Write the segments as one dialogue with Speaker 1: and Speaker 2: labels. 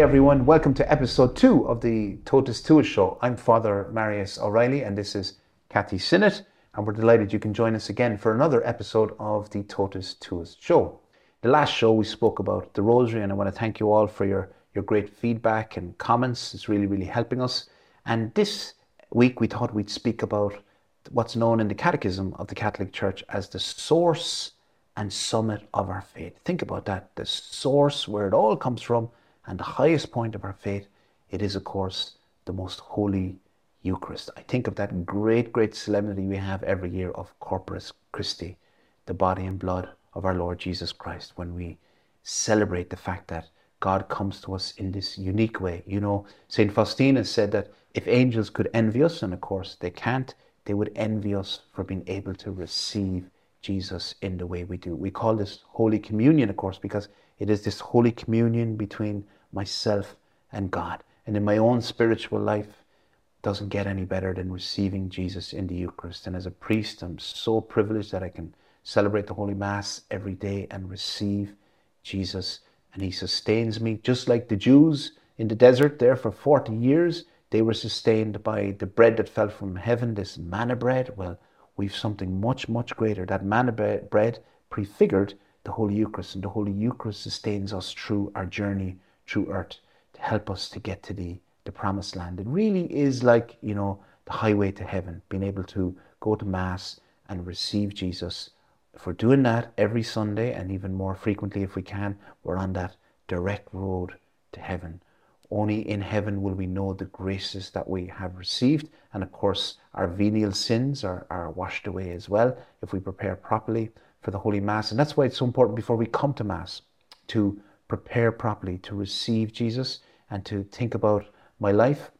Speaker 1: Everyone, welcome to episode two of the Totus Tuus Show. I'm Father Marius O'Reilly and this is Kathy Sinnott, and we're delighted you can join us again for another episode of the Totus Tuus Show. The last show we spoke about the Rosary, and I want to thank you all for your, your great feedback and comments. It's really, really helping us. And this week we thought we'd speak about what's known in the Catechism of the Catholic Church as the source and summit of our faith. Think about that the source where it all comes from and the highest point of our faith. It is, of course, the most holy Eucharist. I think of that great, great solemnity we have every year of Corpus Christi, the body and blood of our Lord Jesus Christ, when we celebrate the fact that God comes to us in this unique way. You know, St. Faustina said that if angels could envy us, and of course they can't, they would envy us for being able to receive Jesus in the way we do. We call this Holy Communion, of course, because it is this Holy Communion between myself and God. And in my own spiritual life, doesn't get any better than receiving Jesus in the Eucharist. And as a priest, I'm so privileged that I can celebrate the Holy Mass every day and receive Jesus. And He sustains me, just like the Jews in the desert there for 40 years. They were sustained by the bread that fell from heaven, this manna bread. Well, we've something much, much greater. That manna bread prefigured the Holy Eucharist, and the Holy Eucharist sustains us through our journey through earth to help us to get to the, the promised land. It really is like, you know, the highway to heaven, being able to go to Mass and receive Jesus if we're doing that every Sunday and even more frequently if we can, we're on that direct road to heaven. Only in heaven will we know the graces that we have received. And of course, our venial sins are, are washed away as well if we prepare properly for the Holy Mass. And that's why it's so important before we come to Mass to prepare properly to receive Jesus and to think about my life,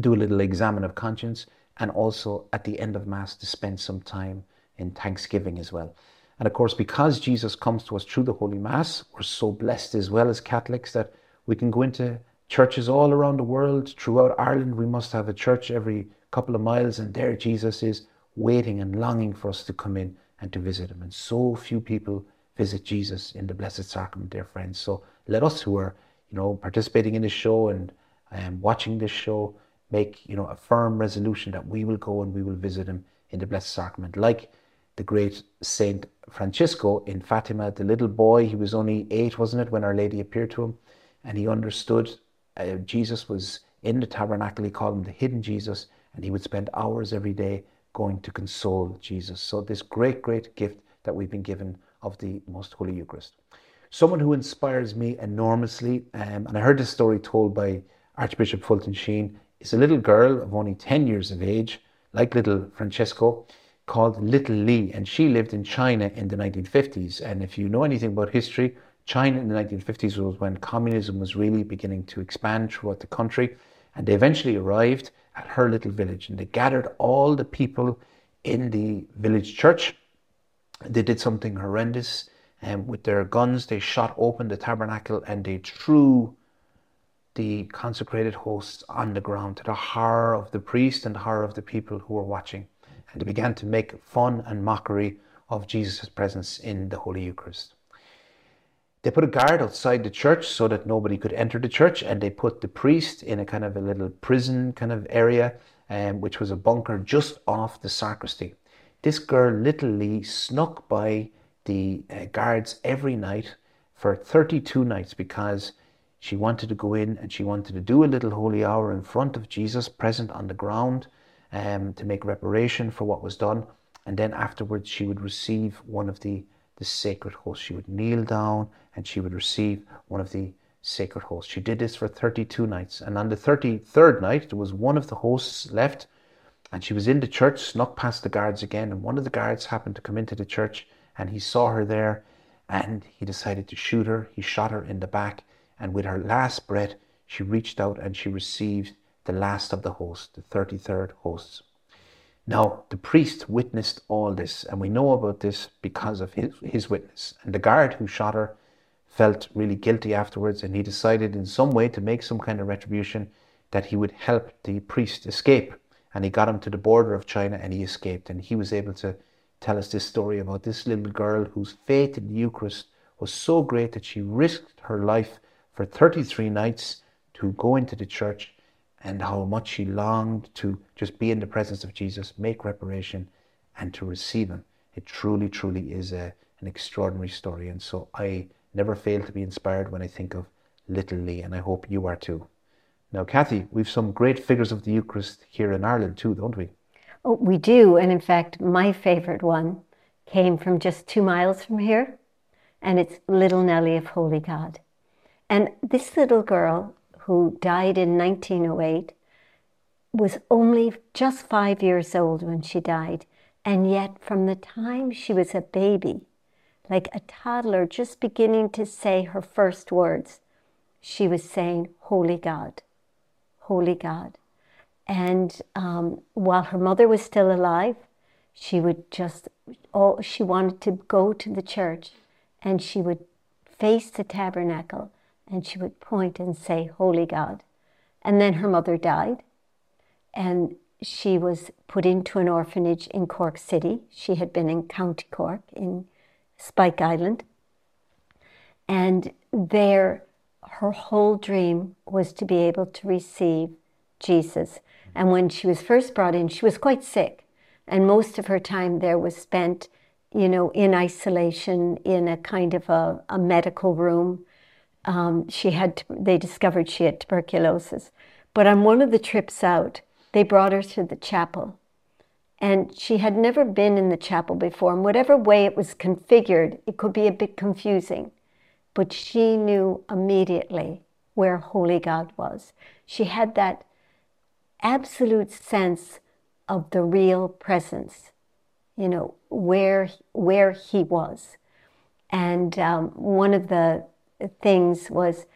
Speaker 1: do a little examine of conscience, and also at the end of Mass to spend some time in thanksgiving as well. And of course, because Jesus comes to us through the Holy Mass, we're so blessed as well as Catholics that we can go into churches all around the world. Throughout Ireland, we must have a church every couple of miles, and there Jesus is waiting and longing for us to come in and to visit him. And so few people visit Jesus in the Blessed Sacrament, dear friends. So let us who are, you know, participating in this show and um, watching this show make, you know, a firm resolution that we will go and we will visit him in the Blessed Sacrament, like the great Saint Francisco in Fatima, the little boy, he was only eight, wasn't it, when Our Lady appeared to him, and he understood uh, Jesus was in the tabernacle. He called him the hidden Jesus, and he would spend hours every day going to console Jesus. So, this great, great gift that we've been given of the Most Holy Eucharist. Someone who inspires me enormously, um, and I heard this story told by Archbishop Fulton Sheen, is a little girl of only 10 years of age, like little Francesco called Little Lee, and she lived in China in the 1950s. And if you know anything about history, China in the 1950s was when communism was really beginning to expand throughout the country. And they eventually arrived at her little village and they gathered all the people in the village church. They did something horrendous. And with their guns, they shot open the tabernacle and they threw the consecrated hosts on the ground to the horror of the priest and the horror of the people who were watching and they began to make fun and mockery of Jesus' presence in the Holy Eucharist. They put a guard outside the church so that nobody could enter the church, and they put the priest in a kind of a little prison kind of area, um, which was a bunker just off the sacristy. This girl, Little Li, snuck by the uh, guards every night for 32 nights because she wanted to go in and she wanted to do a little holy hour in front of Jesus present on the ground um, to make reparation for what was done. And then afterwards, she would receive one of the, the sacred host. She would kneel down and she would receive one of the sacred hosts. She did this for 32 nights. And on the 33rd night, there was one of the hosts left. And she was in the church, snuck past the guards again. And one of the guards happened to come into the church and he saw her there and he decided to shoot her. He shot her in the back. And with her last breath, she reached out and she received the last of the host, the 33rd hosts. Now, the priest witnessed all this, and we know about this because of his, his witness. And the guard who shot her felt really guilty afterwards, and he decided in some way to make some kind of retribution that he would help the priest escape. And he got him to the border of China and he escaped. And he was able to tell us this story about this little girl whose faith in the Eucharist was so great that she risked her life for 33 nights to go into the church and how much she longed to just be in the presence of Jesus, make reparation, and to receive Him. It truly, truly is a, an extraordinary story. And so I never fail to be inspired when I think of little Lee, and I hope you are too. Now, Kathy, we've some great figures of the Eucharist here in Ireland too, don't we?
Speaker 2: Oh, we do. And in fact, my favorite one came from just two miles from here, and it's Little Nellie of Holy God. And this little girl, who died in 1908, was only just five years old when she died. And yet, from the time she was a baby, like a toddler just beginning to say her first words, she was saying, Holy God, Holy God. And um, while her mother was still alive, she would just, all, she wanted to go to the church and she would face the tabernacle and she would point and say, Holy God. And then her mother died and she was put into an orphanage in Cork City. She had been in County Cork in Spike Island. And there, her whole dream was to be able to receive Jesus. And when she was first brought in, she was quite sick. And most of her time there was spent, you know, in isolation in a kind of a, a medical room. Um, she had, they discovered she had tuberculosis. But on one of the trips out, they brought her to the chapel. And she had never been in the chapel before. And whatever way it was configured, it could be a bit confusing. But she knew immediately where Holy God was. She had that absolute sense of the real presence, you know, where, where he was. And um, one of the things was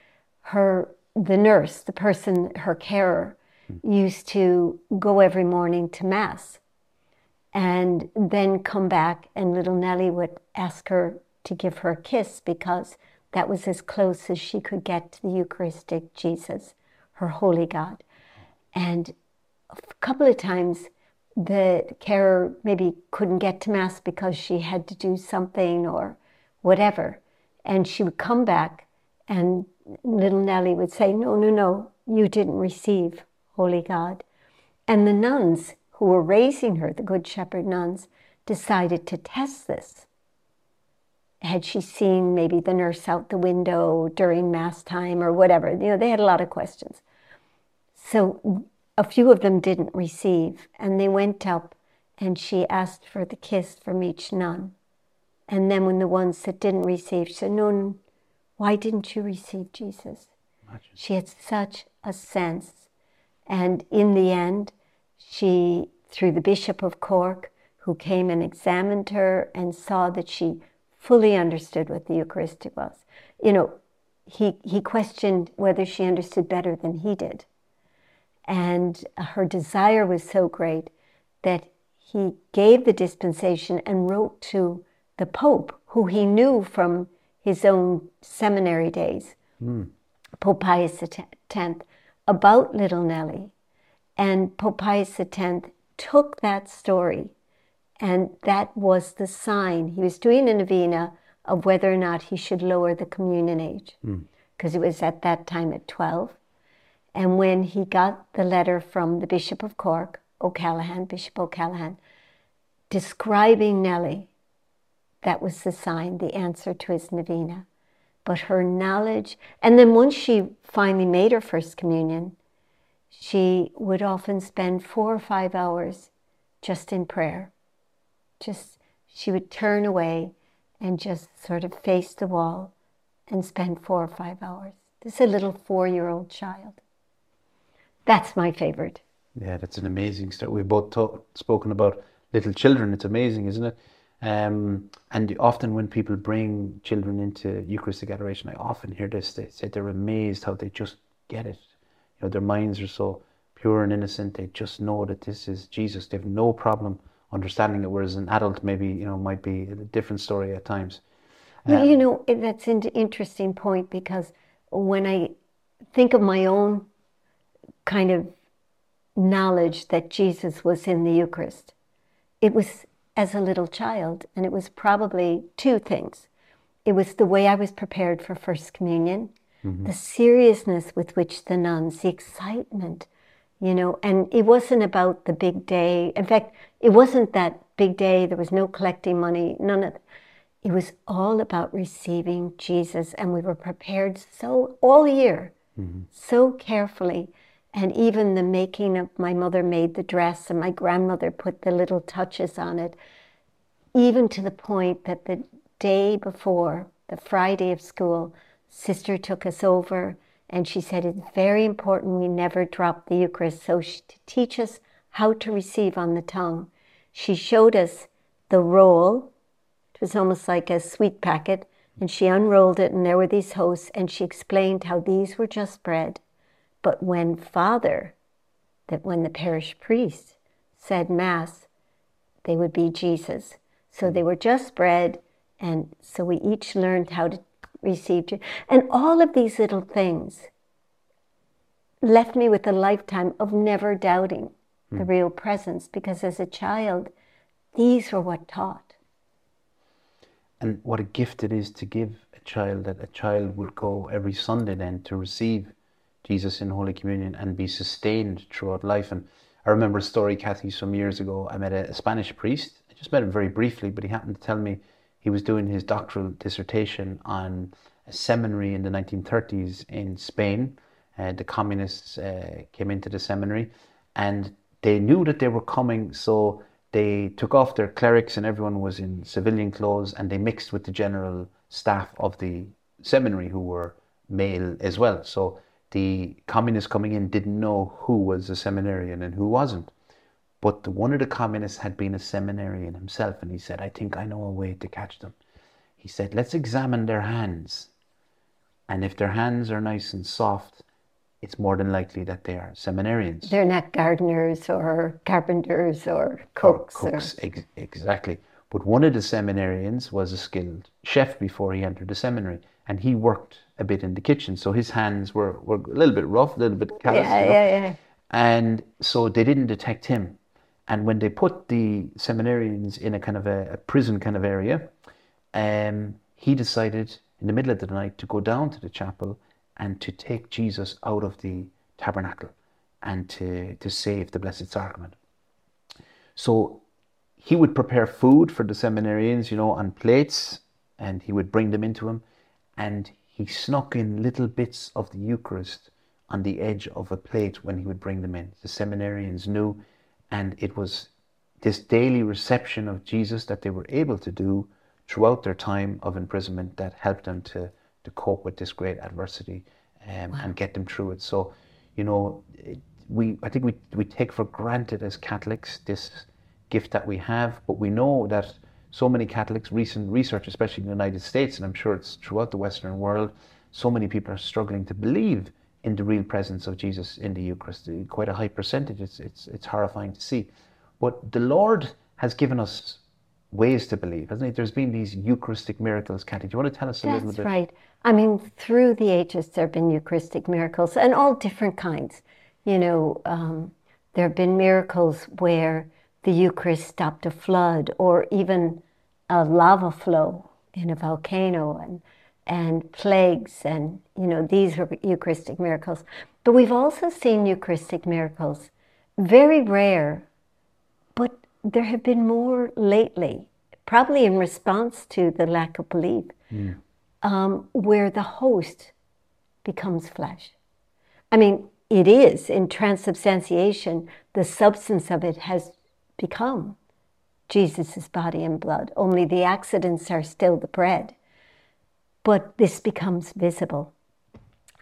Speaker 2: her, the nurse, the person, her carer, hmm. used to go every morning to Mass and then come back, and little Nellie would ask her to give her a kiss because that was as close as she could get to the Eucharistic Jesus, her holy God. And a couple of times, the carer maybe couldn't get to Mass because she had to do something or whatever. And she would come back, and little Nellie would say, No, no, no, you didn't receive Holy God. And the nuns who were raising her, the Good Shepherd nuns, decided to test this. Had she seen maybe the nurse out the window during Mass time or whatever? You know, they had a lot of questions. So a few of them didn't receive, and they went up and she asked for the kiss from each nun. And then when the ones that didn't receive, she said, No, why didn't you receive Jesus? Imagine. She had such a sense. And in the end, she, through the Bishop of Cork, who came and examined her and saw that she fully understood what the Eucharist was. You know, he, he questioned whether she understood better than he did. And her desire was so great that he gave the dispensation and wrote to the Pope, who he knew from his own seminary days, mm. Pope Pius X, about little Nellie. And Pope Pius X took that story, and that was the sign. He was doing a novena of whether or not he should lower the communion age, because mm. it was at that time at 12. And when he got the letter from the Bishop of Cork, O'Callaghan, Bishop O'Callaghan, describing Nellie, that was the sign, the answer to his novena. But her knowledge, and then once she finally made her first communion, she would often spend four or five hours just in prayer. Just, she would turn away and just sort of face the wall and spend four or five hours. This is a little four year old child. That's my favorite.
Speaker 1: Yeah, that's an amazing story. We've both talk, spoken about little children. It's amazing, isn't it? Um, and often when people bring children into Eucharistic adoration, I often hear this. They say they're amazed how they just get it. You know, their minds are so pure and innocent. They just know that this is Jesus. They have no problem understanding it. Whereas an adult maybe you know might be a different story at times.
Speaker 2: Um, you know, that's an interesting point because when I think of my own kind of knowledge that Jesus was in the Eucharist. It was as a little child, and it was probably two things. It was the way I was prepared for First Communion, mm-hmm. the seriousness with which the nuns, the excitement, you know, and it wasn't about the big day. In fact, it wasn't that big day. There was no collecting money, none of it It was all about receiving Jesus, and we were prepared so all year, mm-hmm. so carefully. And even the making of my mother made the dress, and my grandmother put the little touches on it, even to the point that the day before, the Friday of school, sister took us over and she said it's very important we never drop the Eucharist. So she, to teach us how to receive on the tongue, she showed us the roll. It was almost like a sweet packet, and she unrolled it, and there were these hosts, and she explained how these were just bread. But when Father, that when the parish priest said Mass, they would be Jesus. So they were just bread, and so we each learned how to receive Jesus. And all of these little things left me with a lifetime of never doubting the hmm. real presence, because as a child, these were what taught.
Speaker 1: And what a gift it is to give a child that a child would go every Sunday then to receive Jesus in Holy Communion and be sustained throughout life. And I remember a story, Kathy, some years ago. I met a, Spanish priest. I just met him very briefly, but he happened to tell me he was doing his doctoral dissertation on a seminary in the 1930s in Spain. Uh, the communists uh, came into the seminary and they knew that they were coming, so they took off their clerics and everyone was in civilian clothes and they mixed with the general staff of the seminary who were male as well. So the communists coming in didn't know who was a seminarian and who wasn't. But the, one of the communists had been a seminarian himself and he said, I think I know a way to catch them. He said, let's examine their hands. And if their hands are nice and soft, it's more than likely that they are seminarians.
Speaker 2: They're not gardeners or carpenters or
Speaker 1: or
Speaker 2: cooks. or-
Speaker 1: cooks, ex- exactly. But one of the seminarians was a skilled chef before he entered the seminary, and he worked a bit in the kitchen. So his hands were, were a little bit rough, a little bit callous.
Speaker 2: yeah,
Speaker 1: you know.
Speaker 2: yeah, yeah.
Speaker 1: And so they didn't detect him. And when they put the seminarians in a kind of a, a prison kind of area, um, he decided in the middle of the night to go down to the chapel and to take Jesus out of the tabernacle and to, to save the Blessed Sacrament. So he would prepare food for the seminarians, you know, on plates, and he would bring them into him. And he snuck in little bits of the Eucharist on the edge of a plate when he would bring them in. The seminarians knew, and it was this daily reception of Jesus that they were able to do throughout their time of imprisonment that helped them to, to cope with this great adversity um, and get them through it. So, you know, it, we I think we, we take for granted as Catholics this gift that we have, but we know that so many Catholics, recent research, especially in the United States, and I'm sure it's throughout the Western world, so many people are struggling to believe in the real presence of Jesus in the Eucharist. Quite a high percentage. It's it's it's horrifying to see. But the Lord has given us ways to believe, hasn't he? There's been these Eucharistic miracles, Kathy. Do you want to tell us a little bit?
Speaker 2: That's right. I mean, through the ages, there have been Eucharistic miracles and all different kinds. You know, um, there have been miracles where the Eucharist stopped a flood or even a lava flow in a volcano and, and plagues. And, you know, these were Eucharistic miracles. But we've also seen Eucharistic miracles, very rare, but there have been more lately, probably in response to the lack of belief um, where the host becomes flesh. I mean, it is in transubstantiation, the substance of it has become Jesus' body and blood, only the accidents are still the bread. But this becomes visible.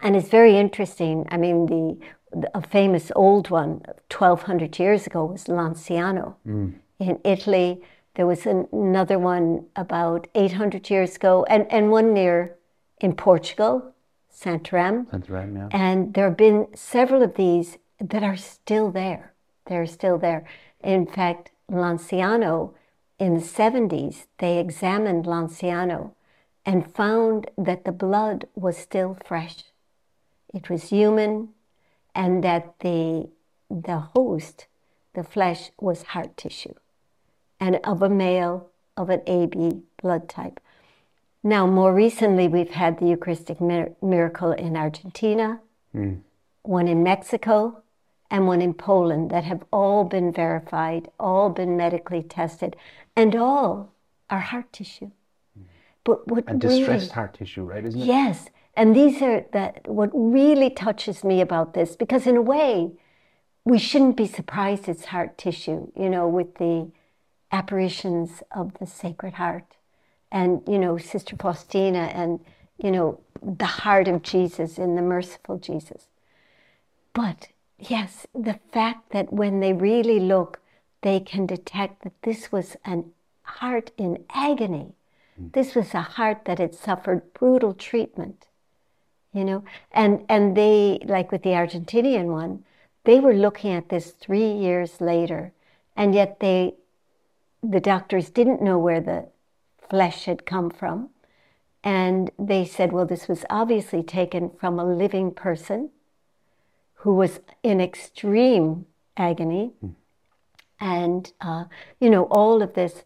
Speaker 2: And it's very interesting. I mean, the, the a famous old one, 1200 years ago, was Lanciano mm. in Italy. There was an, another one about 800 years ago, and, and one near in Portugal, Santarém.
Speaker 1: Santarém, yeah.
Speaker 2: And there have been several of these that are still there. They're still there. In fact, Lanciano, in the 70s, they examined Lanciano and found that the blood was still fresh. It was human, and that the, the host, the flesh, was heart tissue and of a male of an AB blood type. Now, more recently, we've had the Eucharistic mir- miracle in Argentina, hmm. one in Mexico, and one in Poland that have all been verified, all been medically tested, and all are heart tissue. Hmm. But what
Speaker 1: And
Speaker 2: really,
Speaker 1: distressed heart tissue, right? Isn't it?
Speaker 2: Yes, and these are that what really touches me about this because in a way we shouldn't be surprised it's heart tissue, you know, with the apparitions of the Sacred Heart and you know Sister Faustina and you know the heart of Jesus in the merciful Jesus. But yes, the fact that when they really look, they can detect that this was an heart in agony. Hmm. This was a heart that had suffered brutal treatment, you know, and and they like with the Argentinian one, they were looking at this three years later, and yet they, the doctors didn't know where the flesh had come from, and they said, well, this was obviously taken from a living person who was in extreme agony, and uh, you know all of this.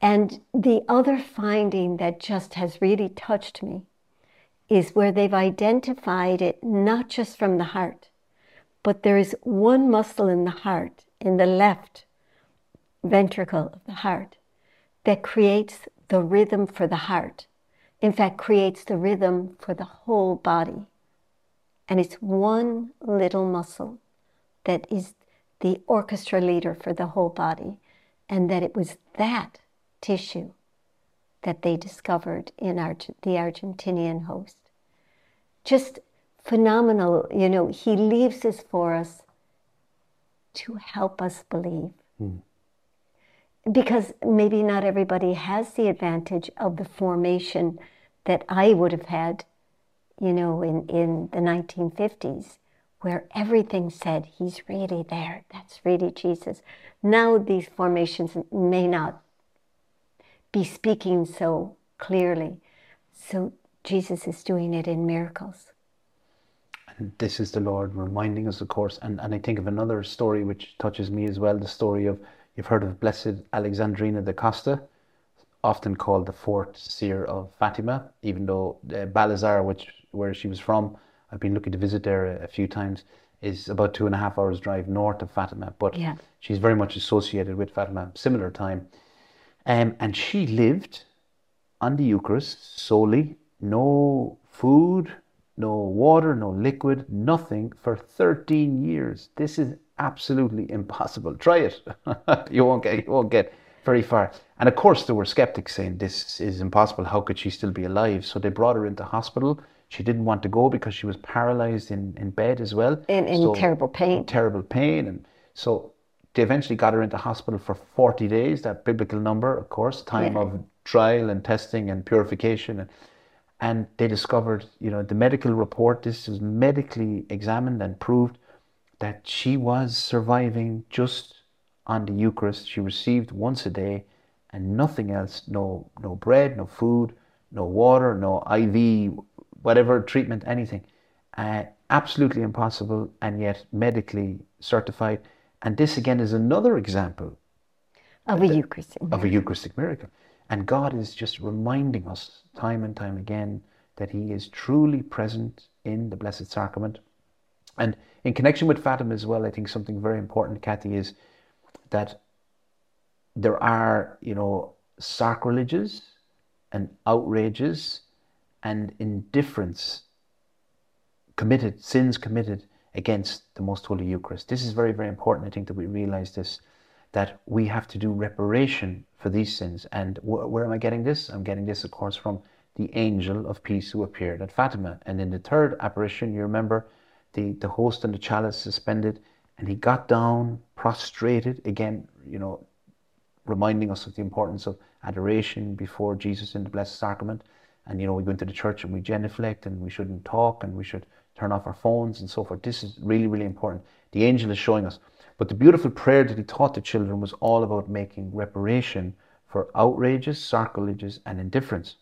Speaker 2: And the other finding that just has really touched me is where they've identified it not just from the heart, but there is one muscle in the heart, in the left ventricle of the heart, that creates the rhythm for the heart. In fact, creates the rhythm for the whole body. And it's one little muscle that is the orchestra leader for the whole body. And that it was that tissue that they discovered in Arge- the Argentinian host. Just phenomenal. You know, he leaves this for us to help us believe. Hmm. Because maybe not everybody has the advantage of the formation that I would have had, you know, in, in the 1950s, where everything said, He's really there. That's really Jesus. Now these formations may not be speaking so clearly. So Jesus is doing it in miracles.
Speaker 1: And this is the Lord reminding us, of course. And, and I think of another story which touches me as well the story of, you've heard of Blessed Alexandrina da Costa, often called the fourth seer of Fatima, even though uh, Balazar, which where she was from, I've been looking to visit there a, a few times, is about two and a half hours drive north of Fatima. But
Speaker 2: Yeah.
Speaker 1: she's very much associated with Fatima, similar time. Um, and she lived on the Eucharist solely, no food, no water, no liquid, nothing for 13 years. This is absolutely impossible. Try it. you won't get you won't get very far. And of course there were skeptics saying this is impossible. How could she still be alive? So they brought her into hospital. She didn't want to go because she was paralyzed in, in bed as well.
Speaker 2: In, in
Speaker 1: So-
Speaker 2: terrible pain.
Speaker 1: terrible pain. And so they eventually got her into hospital for 40 days, that biblical number, of course, time
Speaker 2: Yeah.
Speaker 1: of trial and testing and purification. And, and they discovered, you know, the medical report, this was medically examined and proved that she was surviving just on the Eucharist. She received once a day and nothing else no, no bread, no food, no water, no IV, whatever treatment, anything. Uh, absolutely impossible and yet medically certified. And this again is another example
Speaker 2: Of a Eucharistic.
Speaker 1: of a Eucharistic miracle. And God is just reminding us time and time again that He is truly present in the Blessed Sacrament. And in connection with Fatima as well, I think something very important, Kathy, is that there are, you know, sacrileges and outrages and indifference committed, sins committed against the Most Holy Eucharist. This is very, very important, I think, that we realize this, that we have to do reparation for these sins. And wh- where am I getting this? I'm getting this, of course, from the angel of peace who appeared at Fatima. And in the third apparition, you remember the, the host and the chalice suspended, and he got down, prostrated, again, you know, reminding us of the importance of adoration before Jesus in the Blessed Sacrament. And you know, we go into the church and we genuflect and we shouldn't talk and we should turn off our phones and so forth. This is really, really important. The angel is showing us. But the beautiful prayer that he taught the children was all about making reparation for outrages, sacrileges, and indifference.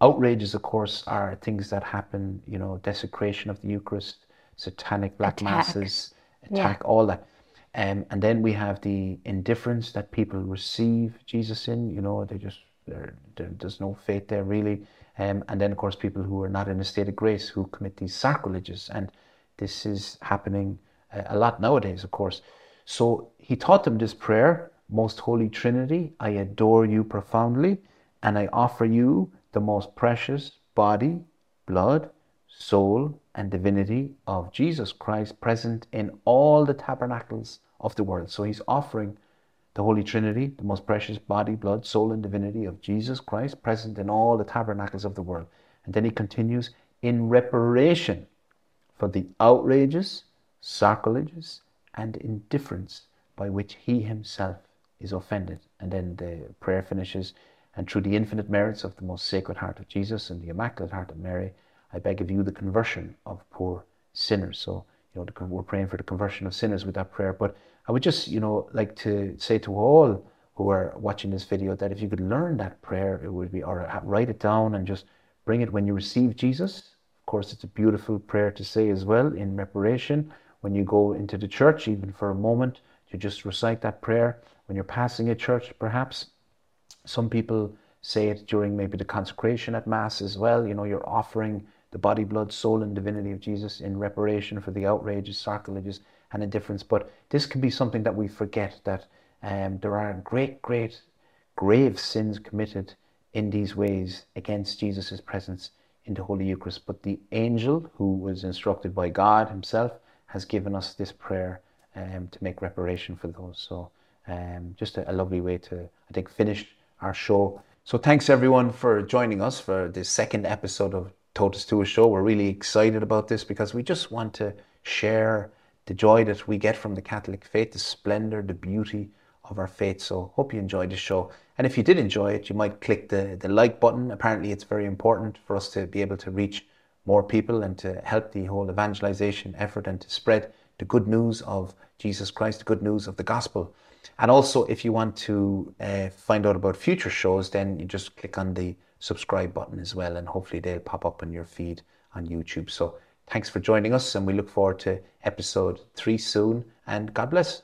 Speaker 1: Outrages, of course, are things that happen, you know, desecration of the Eucharist, satanic black
Speaker 2: Attack.
Speaker 1: masses, attack, all that. Um, and then we have the indifference that people receive Jesus in. You know, they just there there's no faith there really, Um, and then, of course, people who are not in a state of grace who commit these sacrileges. And this is happening a lot nowadays, of course. So he taught them this prayer Most Holy Trinity, I adore you profoundly, and I offer you the most precious body, blood, soul, and divinity of Jesus Christ present in all the tabernacles of the world. So he's offering the Holy Trinity, the most precious body, blood, soul, and divinity of Jesus Christ present in all the tabernacles of the world. And then he continues in reparation for the outrages, sacrileges, and indifference by which he himself is offended. And then the prayer finishes, and through the infinite merits of the most sacred heart of Jesus and the immaculate heart of Mary, I beg of you the conversion of poor sinners. So, you know, we're praying for the conversion of sinners with that prayer. But I would just, you know, like to say to all who are watching this video that if you could learn that prayer, it would be, or write it down and just bring it when you receive Jesus. Of course, it's a beautiful prayer to say as well in reparation. When you go into the church, even for a moment, to just recite that prayer. When you're passing a church, perhaps some people say it during maybe the consecration at Mass as well. You know, you're offering the body, blood, soul, and divinity of Jesus in reparation for the outrages, sacrileges, and a difference. But this can be something that we forget that um, there are great, great, grave sins committed in these ways against Jesus' presence in the Holy Eucharist. But the angel who was instructed by God Himself has given us this prayer um, to make reparation for those. So, um, just a, a lovely way to, I think, finish our show. So, thanks everyone for joining us for this second episode of Totus Tuus Show. We're really excited about this because we just want to share the joy that we get from the Catholic faith, the splendor, the beauty of our faith. So hope you enjoyed the show. And if you did enjoy it, you might click the, the like button. Apparently it's very important for us to be able to reach more people and to help the whole evangelization effort and to spread the good news of Jesus Christ, the good news of the gospel. And also, if you want to uh, find out about future shows, then you just click on the subscribe button as well, and hopefully they'll pop up on your feed on YouTube. So Thanks for joining us, and we look forward to episode three soon. And God bless.